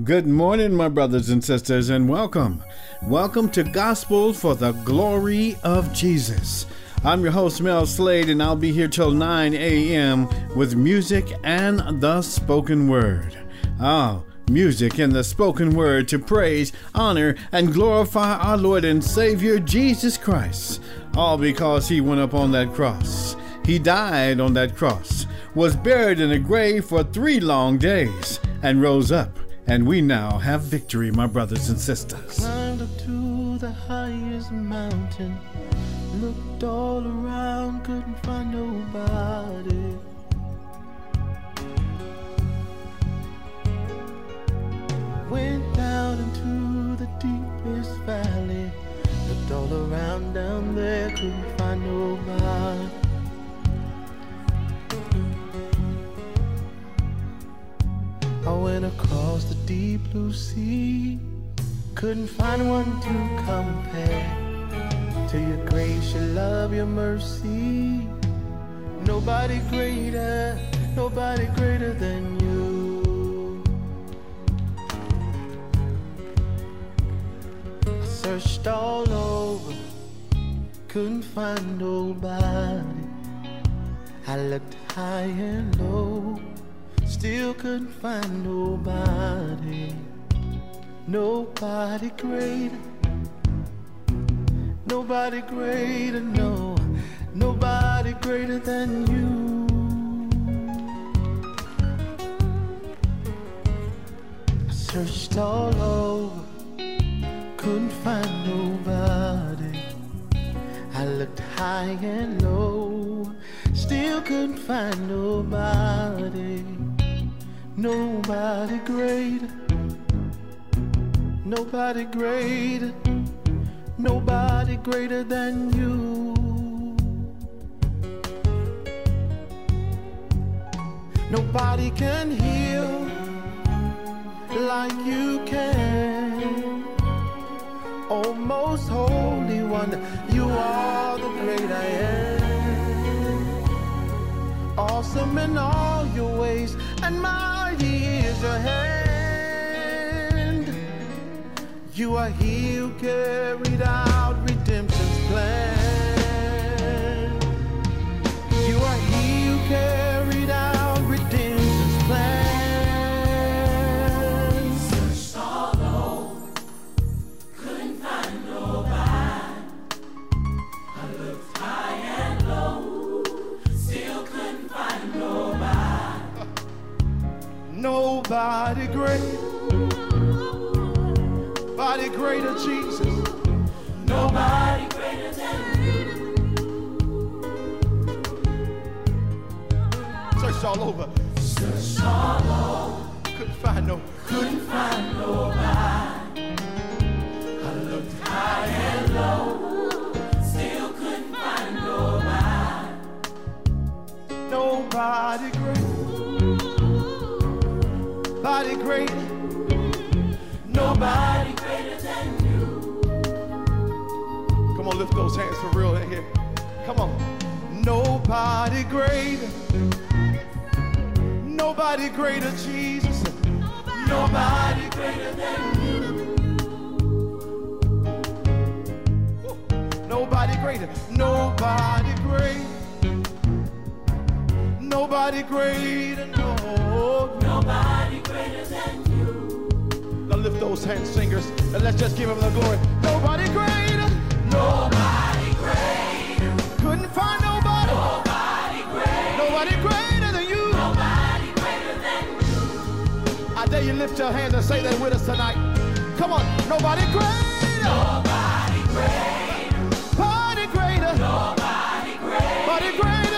Good morning, my brothers and sisters, and welcome. Welcome to Gospel for the Glory of Jesus. I'm your host, Mel Slade, and I'll be here till 9 a.m. with music and the spoken word. Ah, music and the spoken word to praise, honor, and glorify our Lord and Savior Jesus Christ. All because He went up on that cross. He died on that cross, was buried in a grave for three long days, and rose up and we now have victory, my brothers and sisters. Climbed up to the highest mountain. Looked all around, couldn't find nobody. Went down into the deepest valley. Looked all around down there, couldn't find nobody. I went across the deep blue sea. Couldn't find one to compare to your grace, your love, your mercy. Nobody greater, nobody greater than you. I searched all over, couldn't find nobody. I looked high and low Still couldn't find nobody, nobody greater, nobody greater, no, nobody greater than you. I searched all over, couldn't find nobody. I looked high and low, still couldn't find nobody. Nobody greater, nobody greater, nobody greater than you. Nobody can heal like you can. Oh, most holy one, you are the great I am. Awesome in all your ways, and mighty your hand. You are he who carried out redemption's plan. You are he who carried Nobody great, body greater Jesus. Nobody greater than you. Searched all over, Searched all over, couldn't find no. couldn't find nobody. I looked high and low, still couldn't find nobody. Nobody great, body great. Nobody greater than you. Come on, lift those hands for real in here. Come on. Nobody great. Nobody greater, Jesus. Nobody greater than you. Nobody greater. Nobody great. Nobody greater. No. Nobody greater than you. Now lift those hands, singers, and let's just give him the glory. Nobody greater. Nobody greater. Couldn't find nobody. Nobody greater. Nobody greater than you. Nobody greater than you. I dare you lift your hands and say that with us tonight. Come on. Nobody greater. Nobody greater. Body greater. Nobody greater. Body greater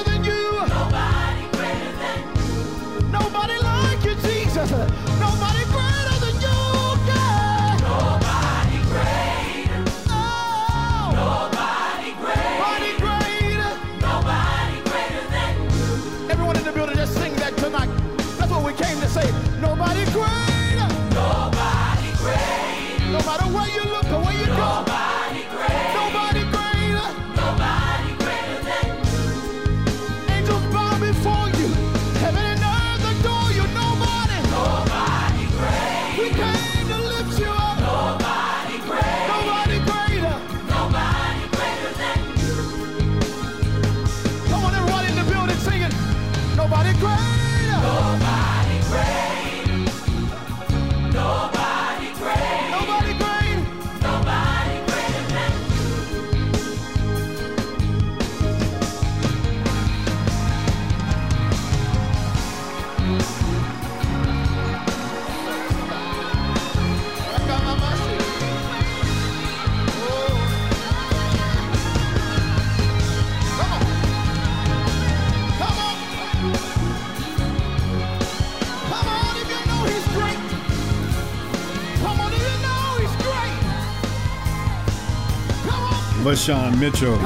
VaShawn Mitchell.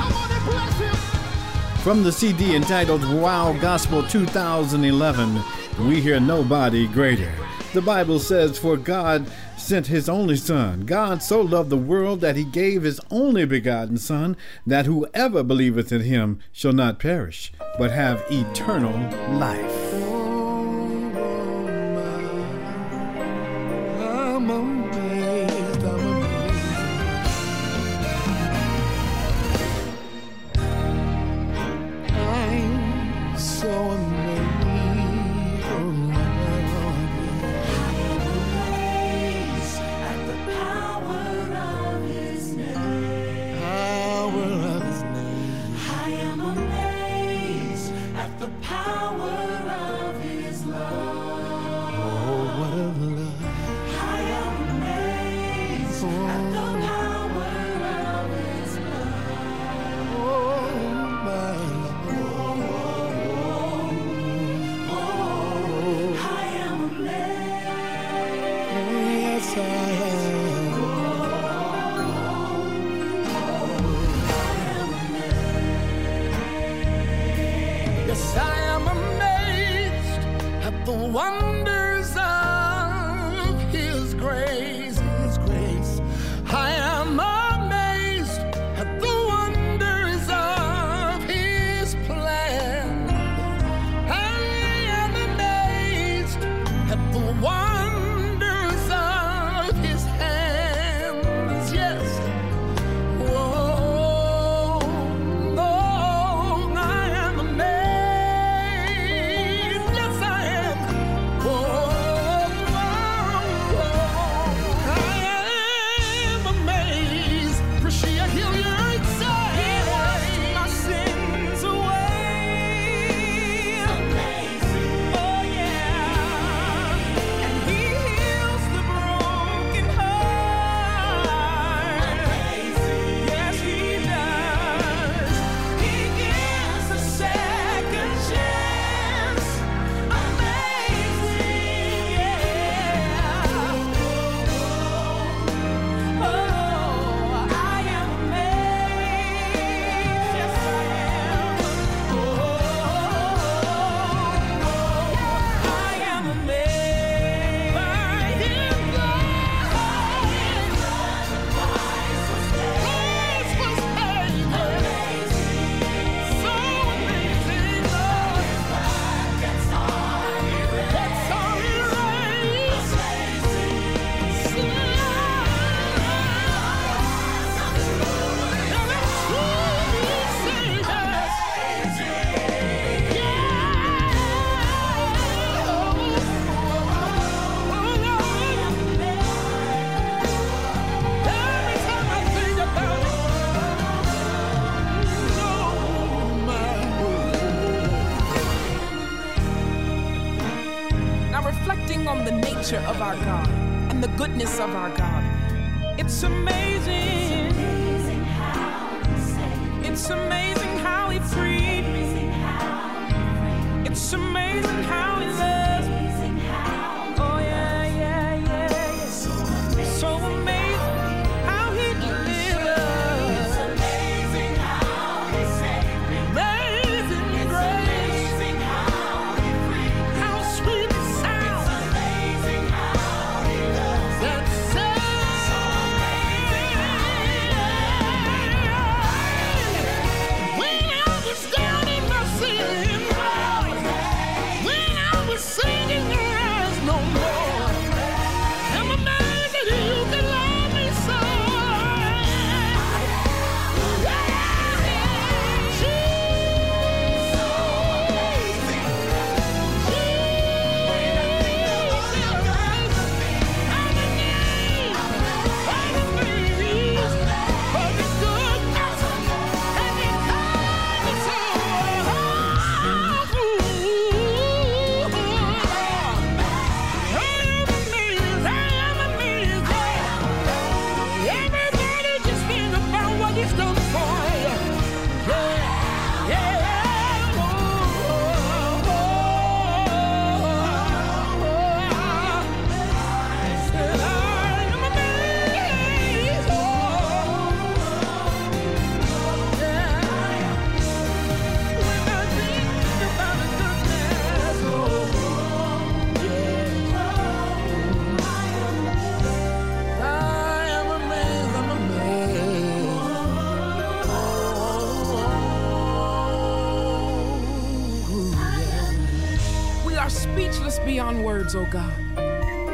From the CD entitled Wow Gospel 2011, we hear nobody greater. The Bible says, For God sent his only Son. God so loved the world that he gave his only begotten Son, that whoever believeth in him shall not perish, but have eternal life. one. It's amazing how he freed me. It's amazing how.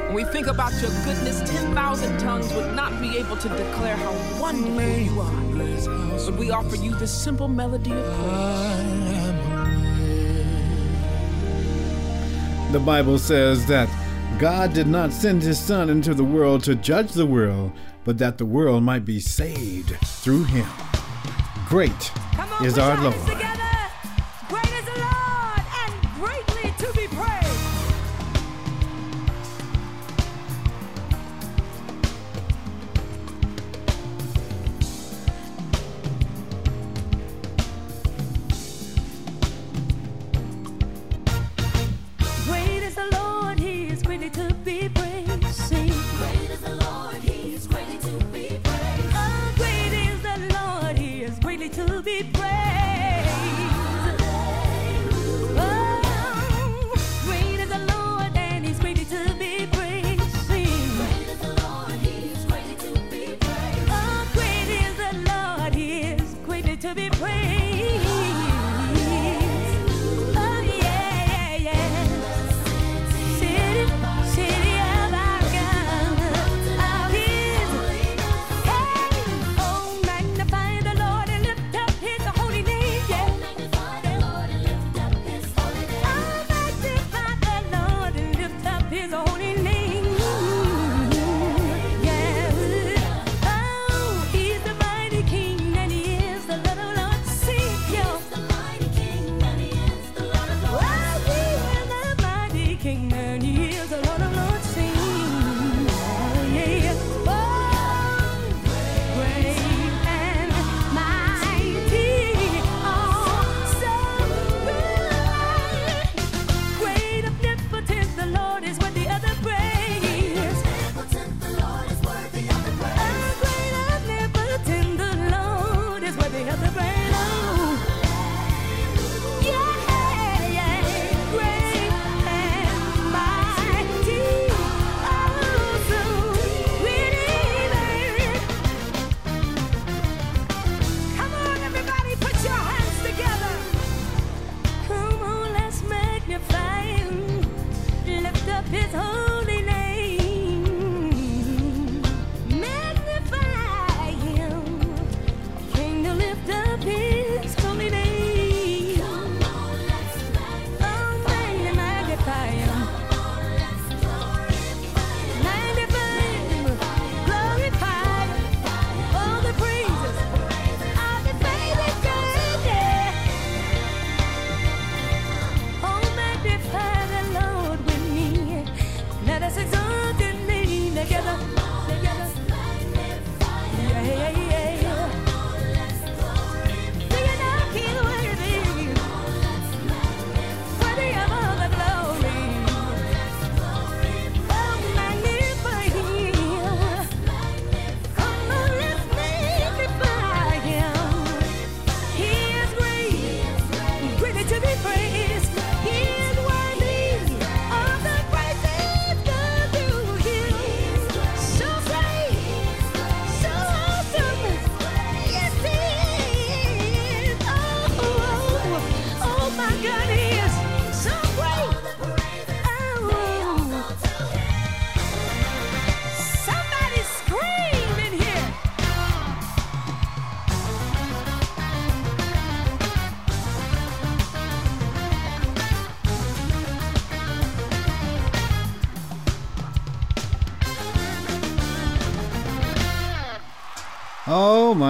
When we think about your goodness, 10,000 tongues would not be able to declare how wonderful you are. But we offer you this simple melody of praise. The Bible says that God did not send his Son into the world to judge the world, but that the world might be saved through him. Great on, is our your hands Lord.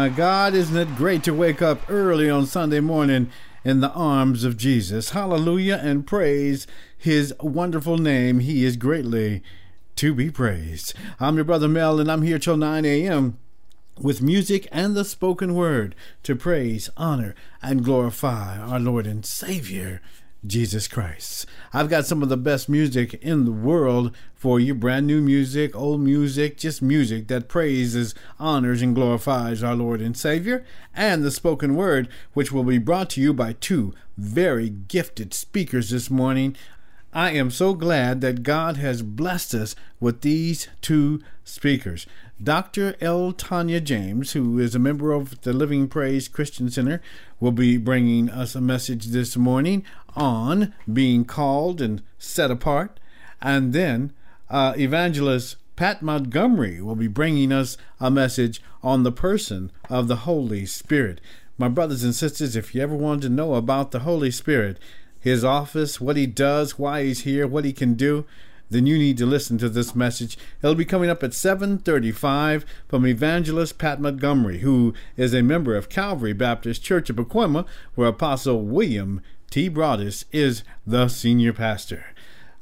My God, isn't it great to wake up early on Sunday morning in the arms of Jesus? Hallelujah and praise his wonderful name. He is greatly to be praised. I'm your brother Mel, and I'm here till 9 a.m. with music and the spoken word to praise, honor, and glorify our Lord and Savior, Jesus Christ. I've got some of the best music in the world for you brand new music, old music, just music that praises, honors, and glorifies our Lord and Savior, and the spoken word, which will be brought to you by two very gifted speakers this morning. I am so glad that God has blessed us with these two speakers. Dr. L. Tanya James, who is a member of the Living Praise Christian Center, will be bringing us a message this morning on being called and set apart. And then uh, evangelist Pat Montgomery will be bringing us a message on the person of the Holy Spirit. My brothers and sisters, if you ever wanted to know about the Holy Spirit, his office, what he does, why he's here, what he can do, then you need to listen to this message. It'll be coming up at 7:35 from evangelist Pat Montgomery, who is a member of Calvary Baptist Church of Pacoima, where Apostle William T. Broadus is the senior pastor.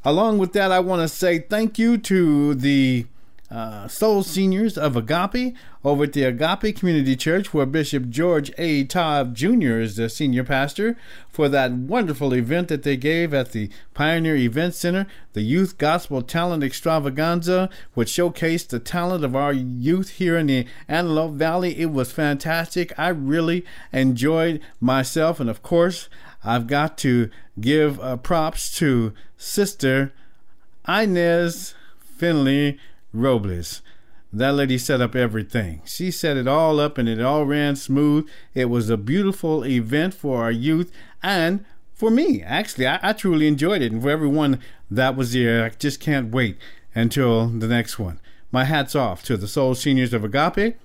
Along with that, I want to say thank you to the uh, Soul Seniors of Agape over at the Agape Community Church, where Bishop George A. Todd Jr. is the senior pastor, for that wonderful event that they gave at the Pioneer Event Center, the Youth Gospel Talent Extravaganza, which showcased the talent of our youth here in the Antelope Valley. It was fantastic. I really enjoyed myself, and of course, I've got to give uh, props to Sister Inez Finley Robles. That lady set up everything. She set it all up and it all ran smooth. It was a beautiful event for our youth and for me. Actually, I, I truly enjoyed it. And for everyone that was there, I just can't wait until the next one. My hat's off to the Soul Seniors of Agape,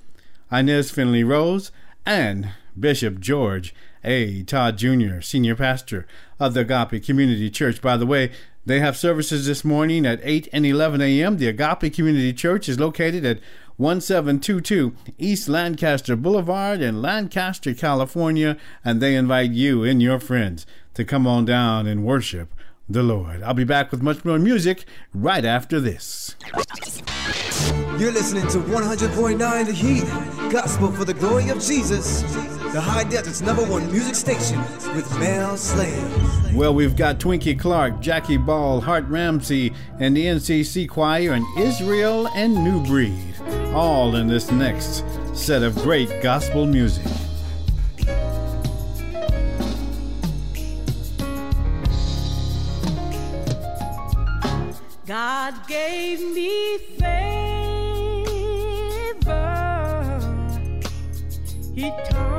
Inez Finley Rose, and Bishop George A. Todd Jr., Senior Pastor of the Agape Community Church. By the way, they have services this morning at 8 and 11 a.m. The Agape Community Church is located at 1722 East Lancaster Boulevard in Lancaster, California, and they invite you and your friends to come on down and worship the Lord. I'll be back with much more music right after this. You're listening to 100.9 The Heat, Gospel for the Glory of Jesus, the High Desert's number one music station with Mel Slade. Well, we've got Twinkie Clark, Jackie Ball, Hart Ramsey, and the NCC Choir, and Israel and New Breed, all in this next set of great gospel music. God gave me favor. He turned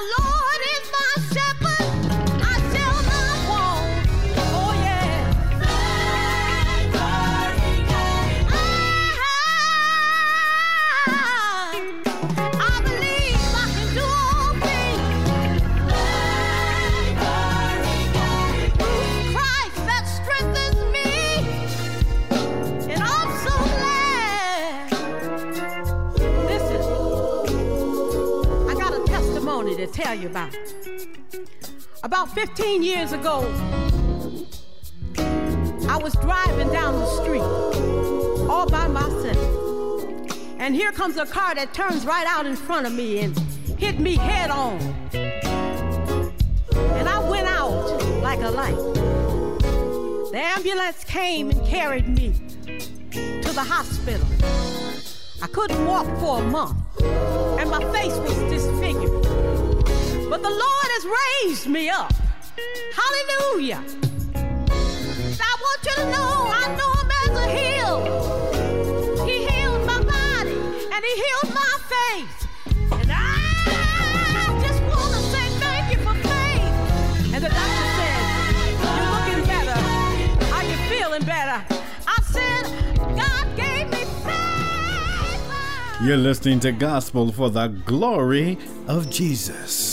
the Lord is my tell you about. About 15 years ago, I was driving down the street all by myself. And here comes a car that turns right out in front of me and hit me head on. And I went out like a light. The ambulance came and carried me to the hospital. I couldn't walk for a month, and my face was disfigured. But the Lord has raised me up. Hallelujah. I want you to know I know him as a heal. He healed my body and he healed my face. And I just want to say thank you for faith. And the doctor said, You're looking better. Are you feeling better? I said, God gave me faith. You're listening to Gospel for the Glory of Jesus.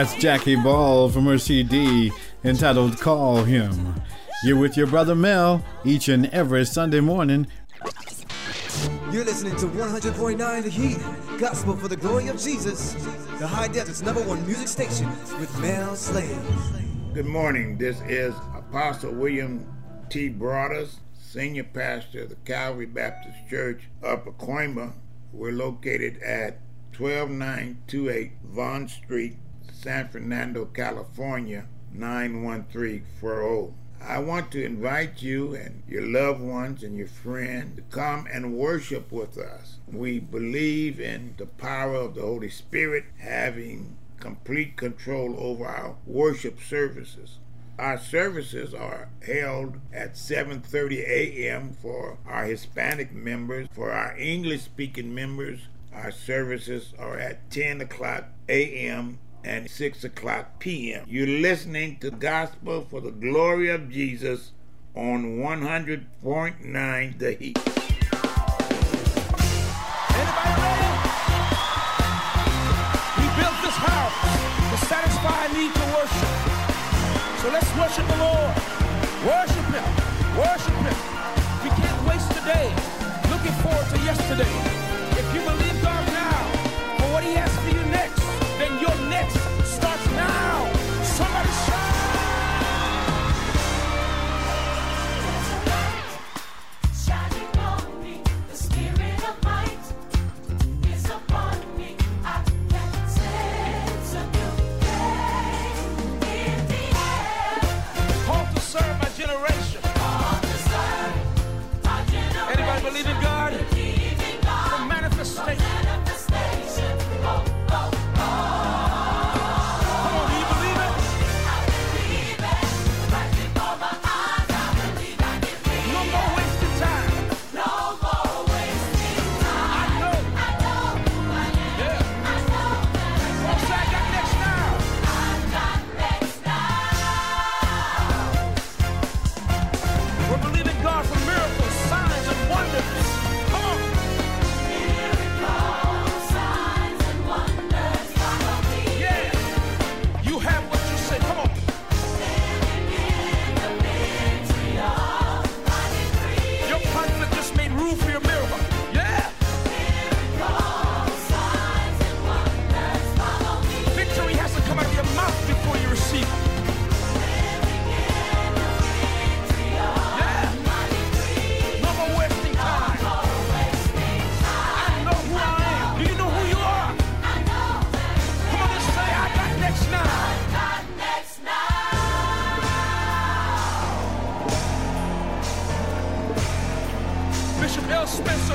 That's Jackie Ball from her CD entitled Call Him. You're with your brother Mel each and every Sunday morning. You're listening to 100.9 The Heat, Gospel for the Glory of Jesus, the High Desert's number one music station with Mel Slade. Good morning. This is Apostle William T. Broadus, Senior Pastor of the Calvary Baptist Church of Pacoima. We're located at 12928 Vaughn Street, San Fernando, California, 91340. I want to invite you and your loved ones and your friends to come and worship with us. We believe in the power of the Holy Spirit having complete control over our worship services. Our services are held at 7:30 a.m. for our Hispanic members. For our English-speaking members, our services are at 10 o'clock a.m. and 6 o'clock p.m. You're listening to Gospel for the Glory of Jesus on 100.9 The Heat. Anybody ready? Built this house to satisfy need to worship. So let's worship the Lord. Worship Him. Worship Him. We can't waste the day looking forward to yesterday. Then your next starts now. Somebody shout.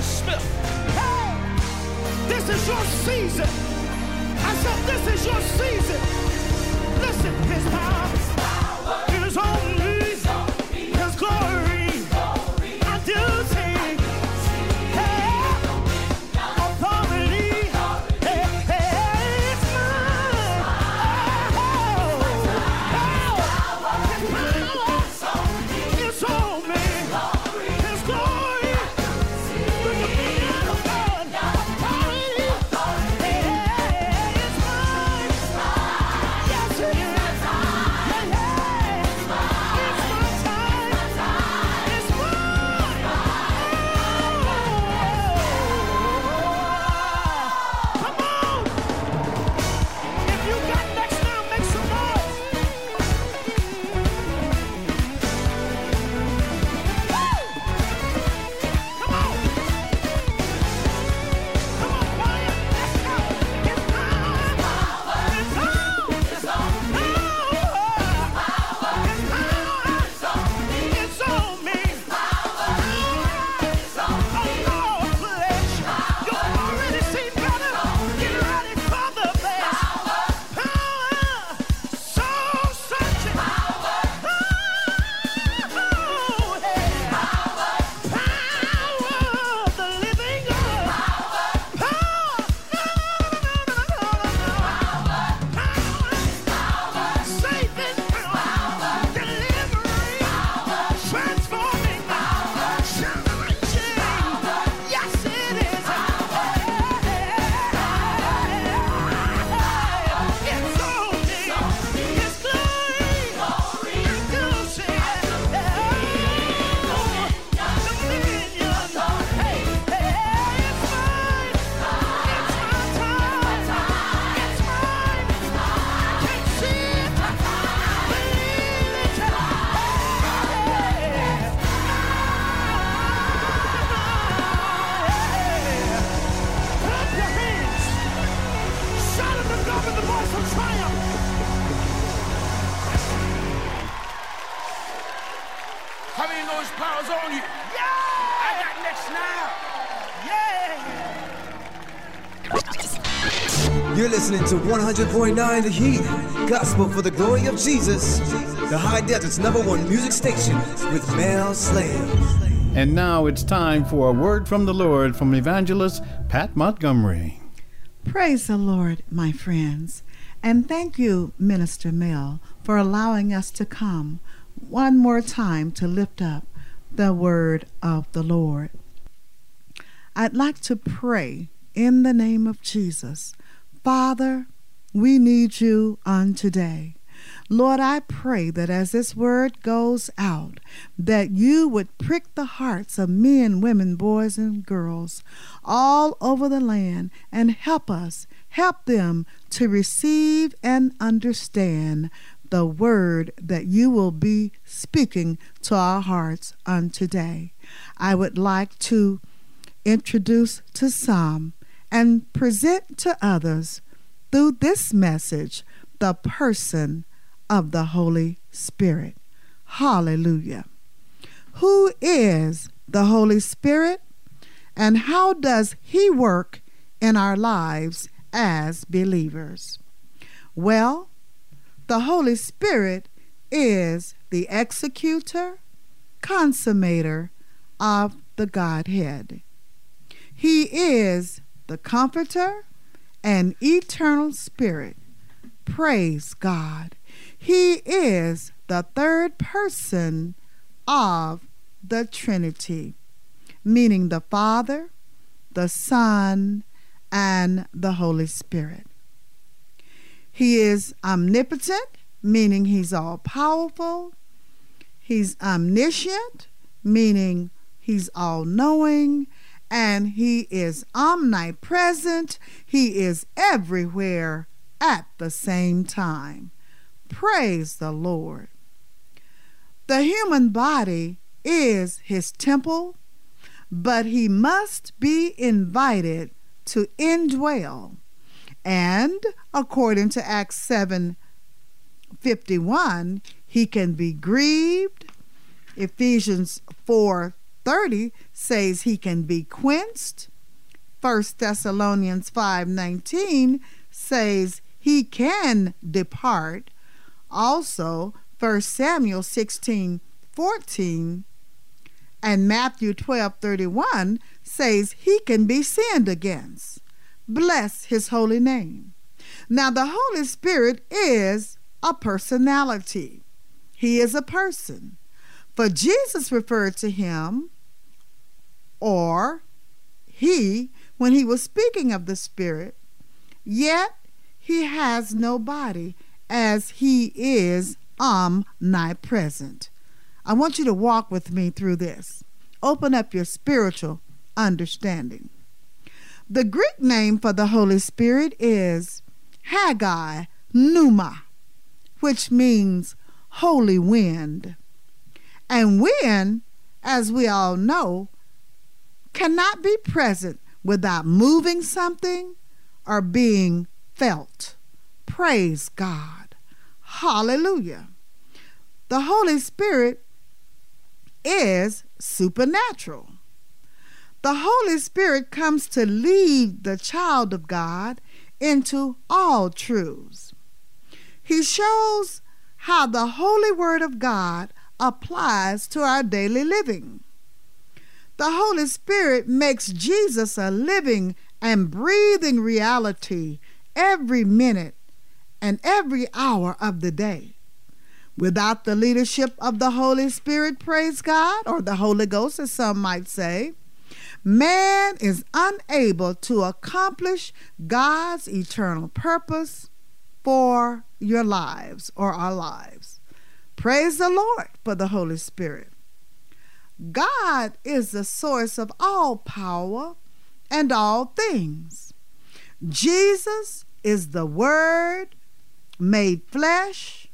Smith. This is your season. I said, this is your season. Listen, his power 100.9 The Heat, Gospel for the Glory of Jesus, the High Desert's number one music station with Mel Slade. And now it's time for a word from the Lord from evangelist Pat Montgomery. Praise the Lord, my friends. And thank you, Minister Mel, for allowing us to come one more time to lift up the word of the Lord. I'd like to pray in the name of Jesus. Father, we need you on today. Lord, I pray that as this word goes out, that you would prick the hearts of men, women, boys, and girls all over the land and help us, help them to receive and understand the word that you will be speaking to our hearts on today. I would like to introduce to some and present to others through this message the person of the Holy Spirit. Hallelujah. Who is the Holy Spirit and how does he work in our lives as believers? Well, the Holy Spirit is the executor, consummator of the Godhead. He is the comforter and eternal spirit. Praise God. He is the third person of the Trinity, meaning the Father, the Son, and the Holy Spirit. He is omnipotent, meaning he's all powerful. He's omniscient, meaning he's all knowing. And he is omnipresent. He is everywhere at the same time. Praise the Lord. The human body is his temple, but he must be invited to indwell. And according to Acts 7 51, he can be grieved. Ephesians 4 30 says he can be quenched. 1 Thessalonians 5:19 says he can depart. Also, 1 Samuel 16:14 and Matthew 12:31 says he can be sinned against. Bless his holy name. Now, the Holy Spirit is a personality, he is a person. For Jesus referred to him or he when he was speaking of the Spirit, yet he has no body as he is omnipresent. I want you to walk with me through this. Open up your spiritual understanding. The Greek name for the Holy Spirit is Haggai Pneuma, which means holy wind. And wind, as we all know, cannot be present without moving something or being felt. Praise God. Hallelujah. The Holy Spirit is supernatural. The Holy Spirit comes to lead the child of God into all truths. He shows how the Holy Word of God applies to our daily living. The Holy Spirit makes Jesus a living and breathing reality every minute and every hour of the day. Without the leadership of the Holy Spirit, praise God, or the Holy Ghost, as some might say, man is unable to accomplish God's eternal purpose for your lives or our lives. Praise the Lord for the Holy Spirit. God is the source of all power and all things. Jesus is the Word made flesh,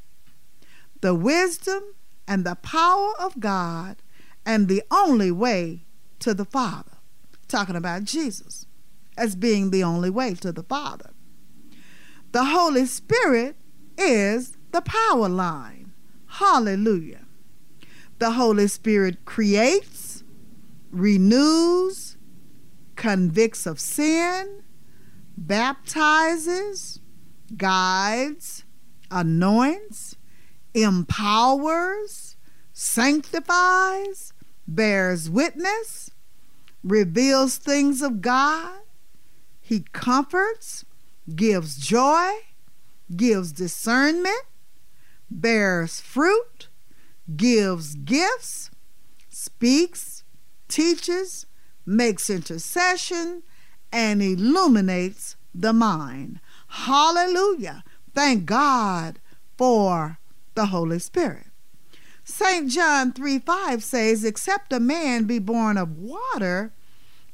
the wisdom and the power of God, and the only way to the Father. Talking about Jesus as being the only way to the Father. The Holy Spirit is the power line. Hallelujah. The Holy Spirit creates, renews, convicts of sin, baptizes, guides, anoints, empowers, sanctifies, bears witness, reveals things of God. He comforts, gives joy, gives discernment, bears fruit, gives gifts, speaks, teaches, makes intercession, and illuminates the mind. Hallelujah. Thank God for the Holy Spirit. St. John 3 5 says, Except a man be born of water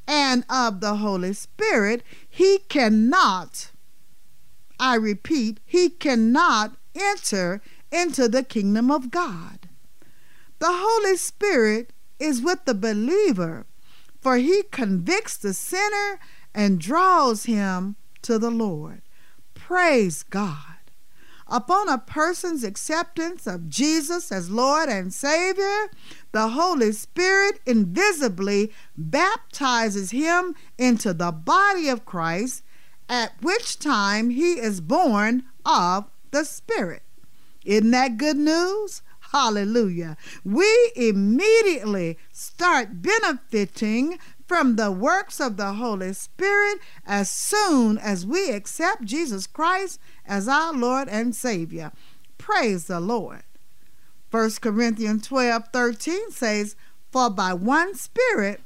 and of the Holy Spirit, he cannot, I repeat, he cannot enter into the kingdom of God. The Holy Spirit is with the believer, for he convicts the sinner and draws him to the Lord. Praise God. Upon a person's acceptance of Jesus as Lord and Savior, the Holy Spirit invisibly baptizes him into the body of Christ, at which time he is born of the Spirit. Isn't that good news? Hallelujah. We immediately start benefiting from the works of the Holy Spirit as soon as we accept Jesus Christ as our Lord and Savior. Praise the Lord. 1 Corinthians 12 13 says, For by one Spirit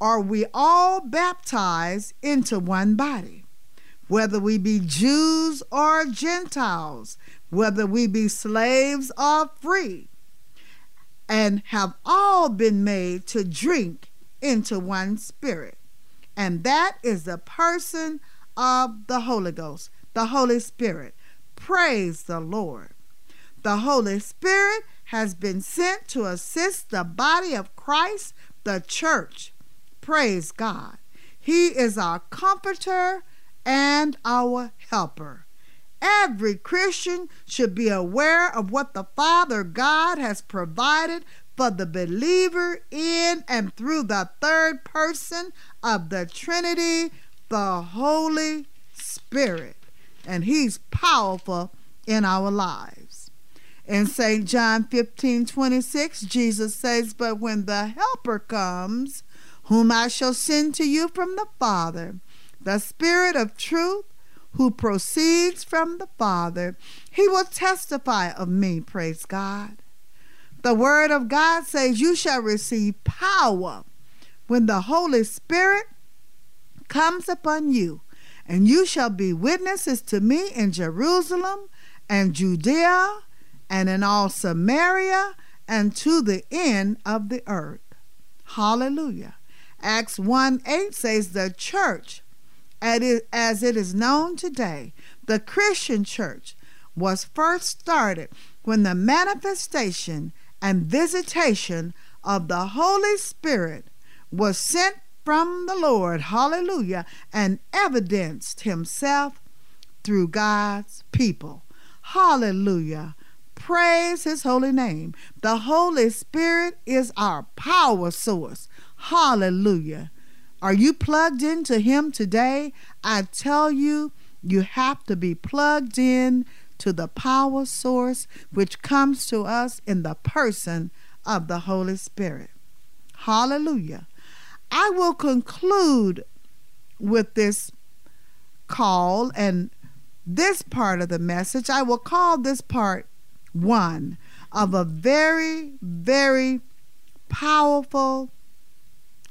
are we all baptized into one body, whether we be Jews or Gentiles, whether we be slaves or free, and have all been made to drink into one spirit. And that is the person of the Holy Ghost, the Holy Spirit. Praise the Lord. The Holy Spirit has been sent to assist the body of Christ, the church. Praise God. He is our comforter and our helper. Every Christian should be aware of what the Father God has provided for the believer in and through the third person of the Trinity, the Holy Spirit. And He's powerful in our lives. In St. John 15 26, Jesus says, But when the Helper comes, whom I shall send to you from the Father, the Spirit of truth, who proceeds from the Father, he will testify of me, praise God. The Word of God says, You shall receive power when the Holy Spirit comes upon you, and you shall be witnesses to me in Jerusalem and Judea and in all Samaria and to the end of the earth. Hallelujah. Acts 1 8 says, The church, as it is known today, the Christian church, was first started when the manifestation and visitation of the Holy Spirit was sent from the Lord, hallelujah, and evidenced himself through God's people. Hallelujah. Praise his holy name. The Holy Spirit is our power source. Hallelujah. Are you plugged into him today? I tell you, you have to be plugged in to the power source which comes to us in the person of the Holy Spirit. Hallelujah. I will conclude with this call and this part of the message. I will call this part one of a very, very powerful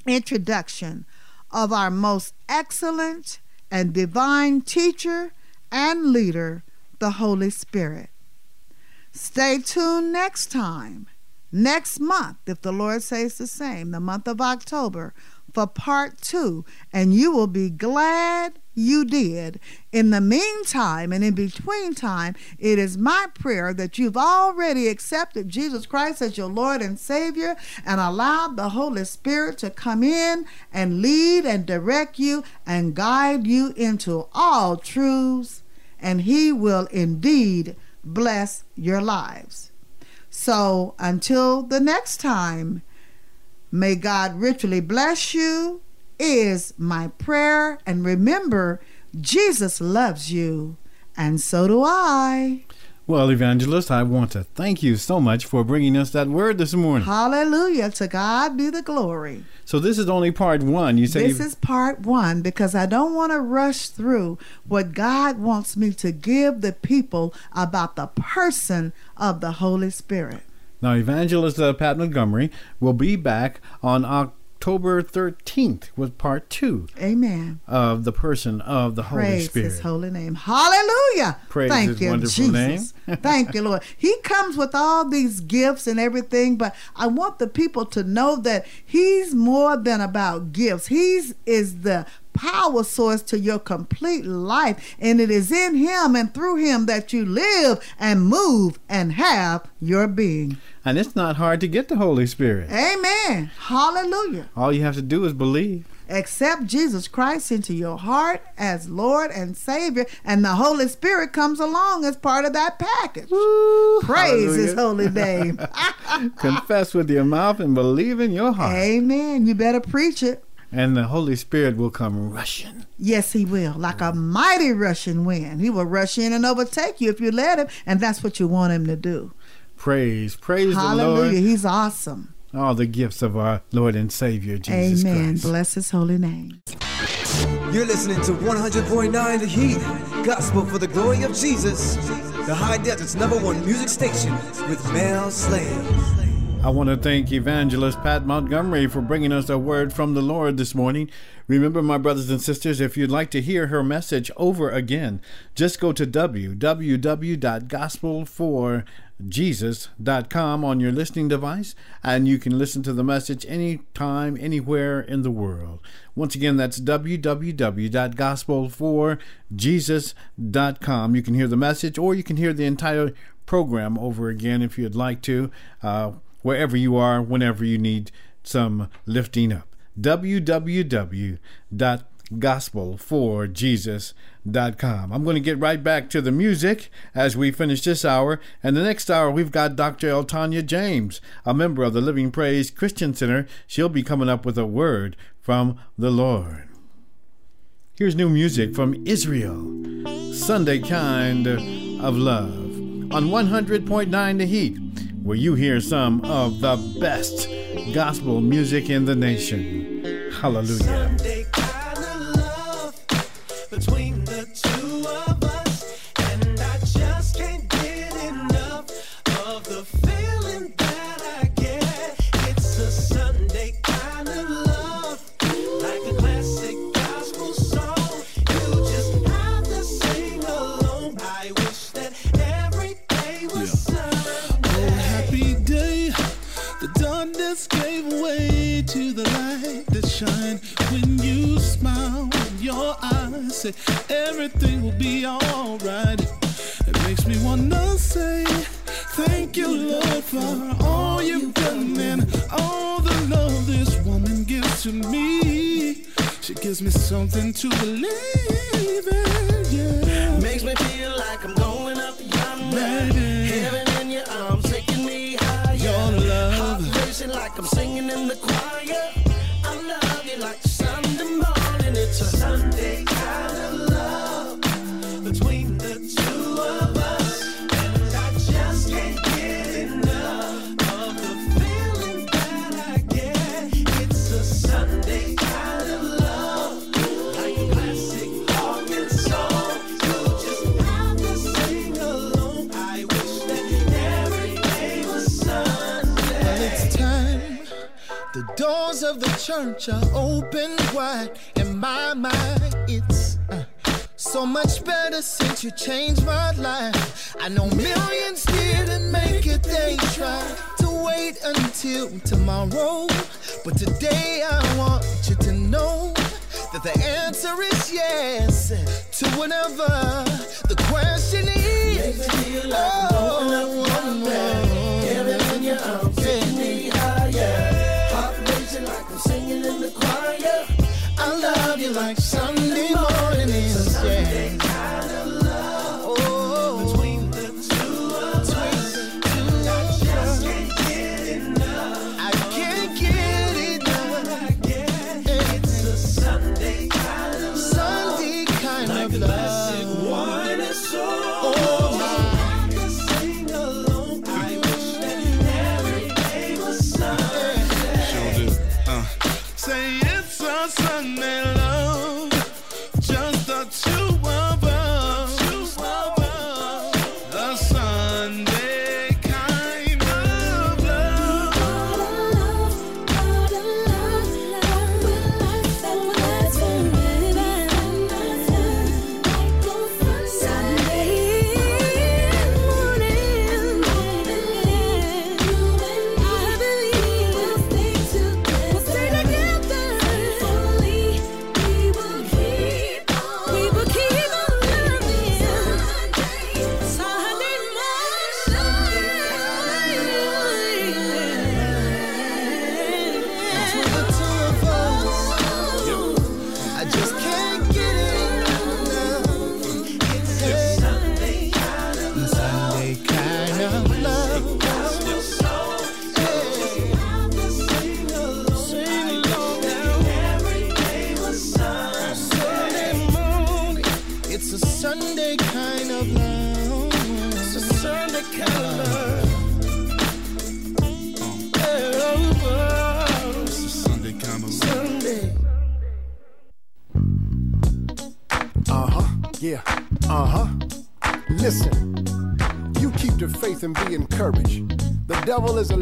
introduction of our most excellent and divine teacher and leader, the Holy Spirit. Stay tuned next time, next month, if the Lord says the same, the month of October, for part two, and you will be glad you did. In the meantime and in between time, it is my prayer that you've already accepted Jesus Christ as your Lord and Savior and allowed the Holy Spirit to come in and lead and direct you and guide you into all truths, and He will indeed bless your lives. So until the next time, May God richly bless you, is my prayer. And remember, Jesus loves you, and so do I. Well, Evangelist, I want to thank you so much for bringing us that word this morning. Hallelujah. To God be the glory. So this is only part one. You say This is part one because I don't want to rush through what God wants me to give the people about the person of the Holy Spirit. now Evangelist uh, Pat Montgomery will be back on October 13th with part two Amen. of the person of the Holy Praise Spirit. his holy name. Hallelujah. Praise Thank his you, wonderful Jesus. Thank you, Lord. He comes with all these gifts and everything, but I want the people to know that he's more than about gifts. He's is the power source to your complete life, and it is in him and through him that you live and move and have your being. And it's not hard to get the Holy Spirit. Amen. Hallelujah. All you have to do is believe. accept Jesus Christ into your heart as Lord and Savior, and the Holy Spirit comes along as part of that package. Praise His holy name. Confess with your mouth and believe in your heart. Amen. You better preach it. And the Holy Spirit will come rushing. Yes, He will, like a mighty rushing wind. He will rush in and overtake you if you let Him, and that's what you want Him to do. Praise, praise the Hallelujah. Lord. He's awesome. All the gifts of our Lord and Savior Jesus Amen. Christ. Bless His holy name. You're listening to 100.9 The Heat, Gospel for the Glory of Jesus, the high desert's number one music station with Mel Slade. I want to thank Evangelist Pat Montgomery for bringing us a word from the Lord this morning. Remember, my brothers and sisters, if you'd like to hear her message over again, just go to www.gospel4jesus.com on your listening device, and you can listen to the message anytime, anywhere in the world. Once again, that's www.gospel4jesus.com. You can hear the message, or you can hear the entire program over again if you'd like to. Uh, wherever you are, whenever you need some lifting up. www.gospel4jesus.com. I'm going to get right back to the music as we finish this hour. And the next hour, we've got Dr. Eltanya James, a member of the Living Praise Christian Center. She'll be coming up with a word from the Lord. Here's new music from Israel, Sunday Kind of Love, on 100.9 The Heat where you hear some of the best gospel music in the nation. Hallelujah. Light shine when you smile. Your eyes say everything will be alright. It makes me wanna say thank you, Lord, for all you've done and all the love this woman gives to me. She gives me something to believe in. Yeah. Makes me feel like I'm going up yonder. Baby. Heaven in your arms taking me higher. Your love. Heart racing like I'm singing in the choir. Of the church are open wide. In my mind, it's uh, so much better since you changed my life. I know millions didn't make it, they tried to wait until tomorrow. But today I want you to know that the answer is yes to whatever the question is. Makes. Heaven in your arms singing in the choir. I love you like Sunday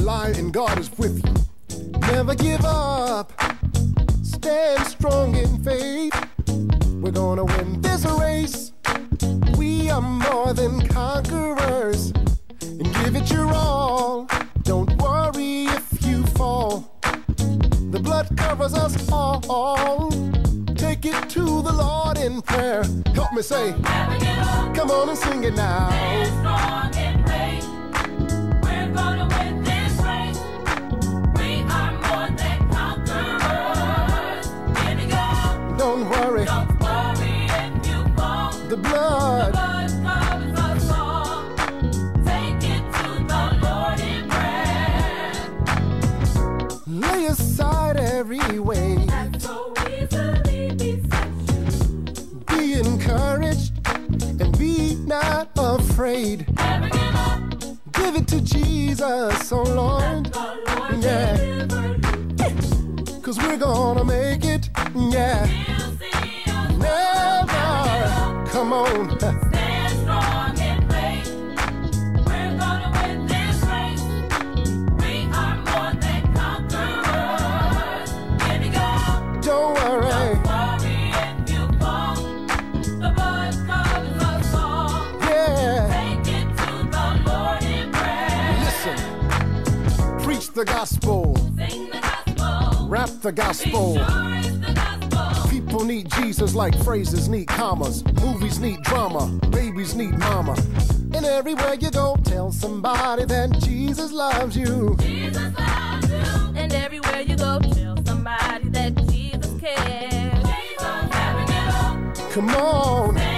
and God is with Listen. Preach the gospel. Rap the gospel. People need Jesus like phrases need commas. Movies need drama. Babies need mama. And everywhere you go, tell somebody that Jesus loves you. Jesus loves you. And everywhere you go, tell somebody that Jesus cares. Jesus Come on.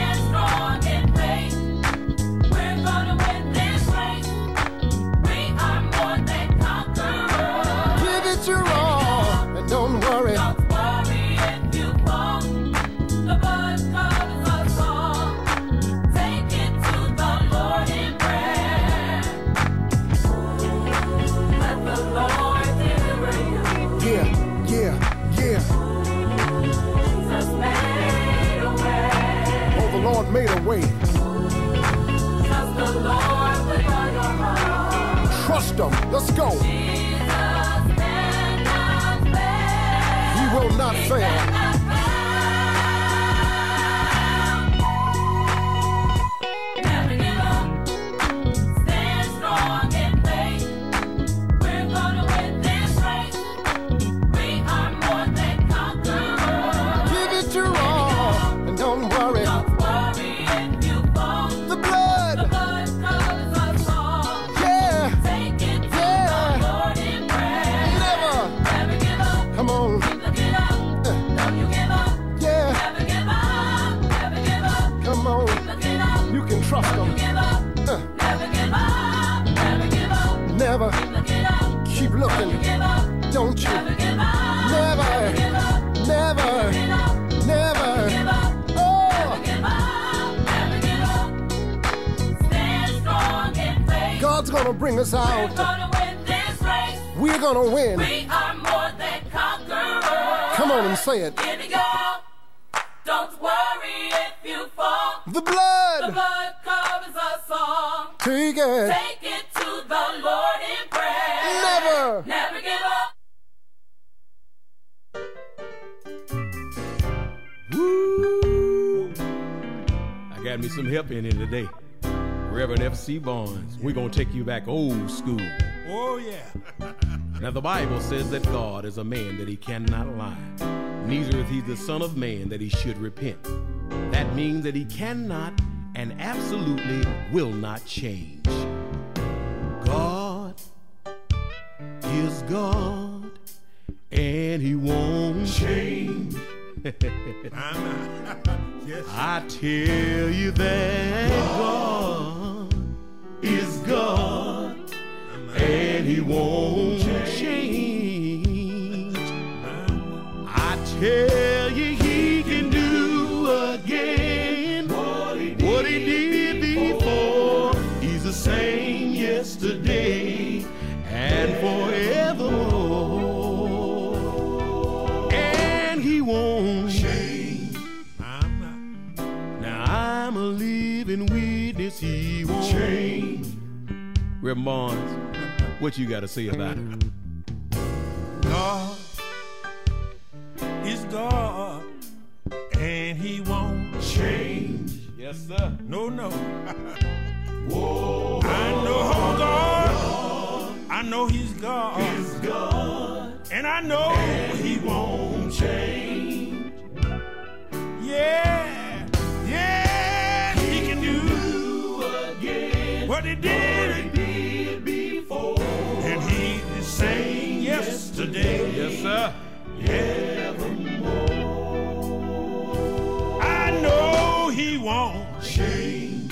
Let's go. He will not fail. Never. Keep looking. Don't you? Never. Never. Never. Never. Oh. God's gonna bring us out. We're gonna win. We are more than conquerors. Come on and say it. Here we go. Don't worry if you fall. The blood. The blood. blood covers us all. Take it. Take it to the Lord in prayer. Never. Never give up. Woo! I got me some help in here today. Reverend F.C. Barnes. We're going to take you back old school. Oh, yeah. Now, the Bible says that God is a man that he cannot lie, neither is he the Son of Man that he should repent. That means that he cannot and absolutely will not change. God is God, and he won't change. yes. I tell you that God is God and he won't change. I tell you living witness. He won't change. Barnes, what you got to say about it? God is God, and He won't change. Yes, sir. No, no. Whoa, I know God. I know He's God. He's God, and I know He won't change. Yeah, what He before, and He the same yesterday. Yes, sir. Evermore. I know he won't change.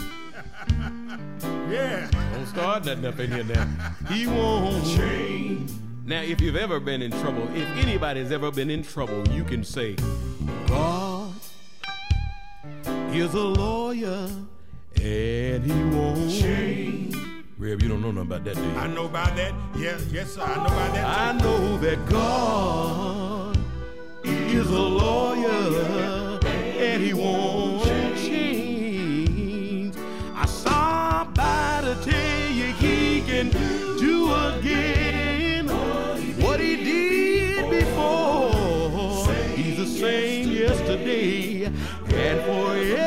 yeah. Don't start nothing up in here now. He won't change. Now, if you've ever been in trouble, if anybody's ever been in trouble, you can say, God is a lawyer and he won't change. Reb, you don't know nothing about that, do you? I know about that. Yes, yes, sir. I know about that. Too. I know that God is a lawyer and he won't change. I saw by to tell you he can do again what he did before. He's the same yesterday and forevermore.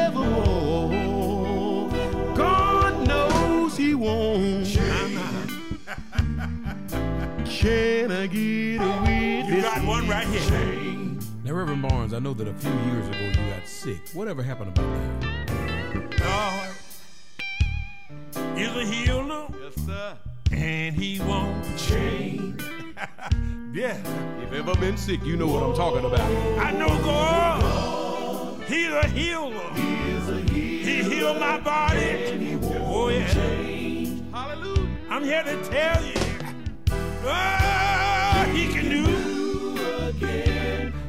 Can I get a witness? You got one right here. Now, Reverend Barnes, I know that a few years ago you got sick. Whatever happened about that? God is a healer, Yes, sir. and he won't change. yeah. If ever been sick, you know what I'm talking about. I know God. He's a healer. He healed my body. He oh, yeah. Hallelujah. I'm here to tell you. Oh, he can do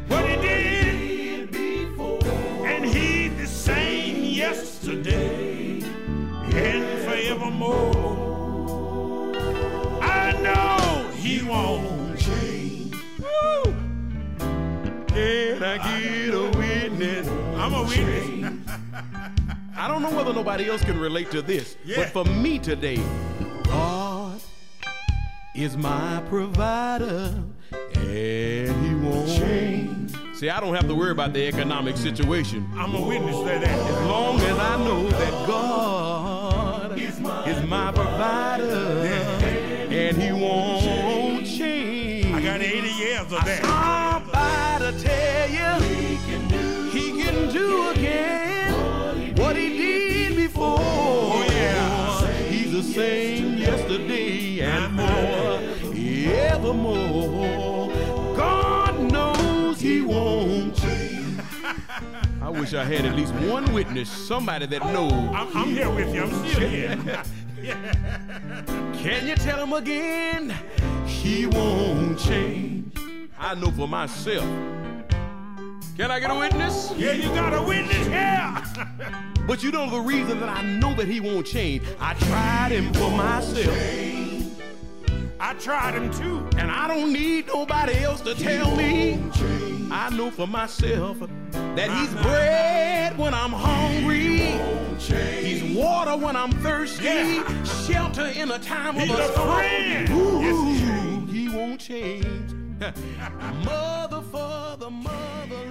what he did before. And he's the same yesterday and forevermore. I know he won't change. Woo! Can I get a witness? I'm a witness. I don't know whether nobody else can relate to this, Yeah. but for me today, is my provider, and He won't change. See, I don't have to worry about the economic situation. I'm a witness to that. As long as I know that God is my provider, forevermore. God knows he won't change. I wish I had at least one witness, somebody that oh, knows. I'm, I'm here with you. I'm still here. Can you tell him again? He won't change. I know for myself. Can I get a witness? Yeah, you got a witness here. But you know the reason that I know that he won't change. I tried him for myself. I tried him too. And I don't need nobody else to tell me. I know for myself that he's uh-huh. bread when I'm hungry. He's water when I'm thirsty. Yeah. Shelter in a time of He's a a storm. friend. Ooh, Yes, he he won't change. Mother for the motherless.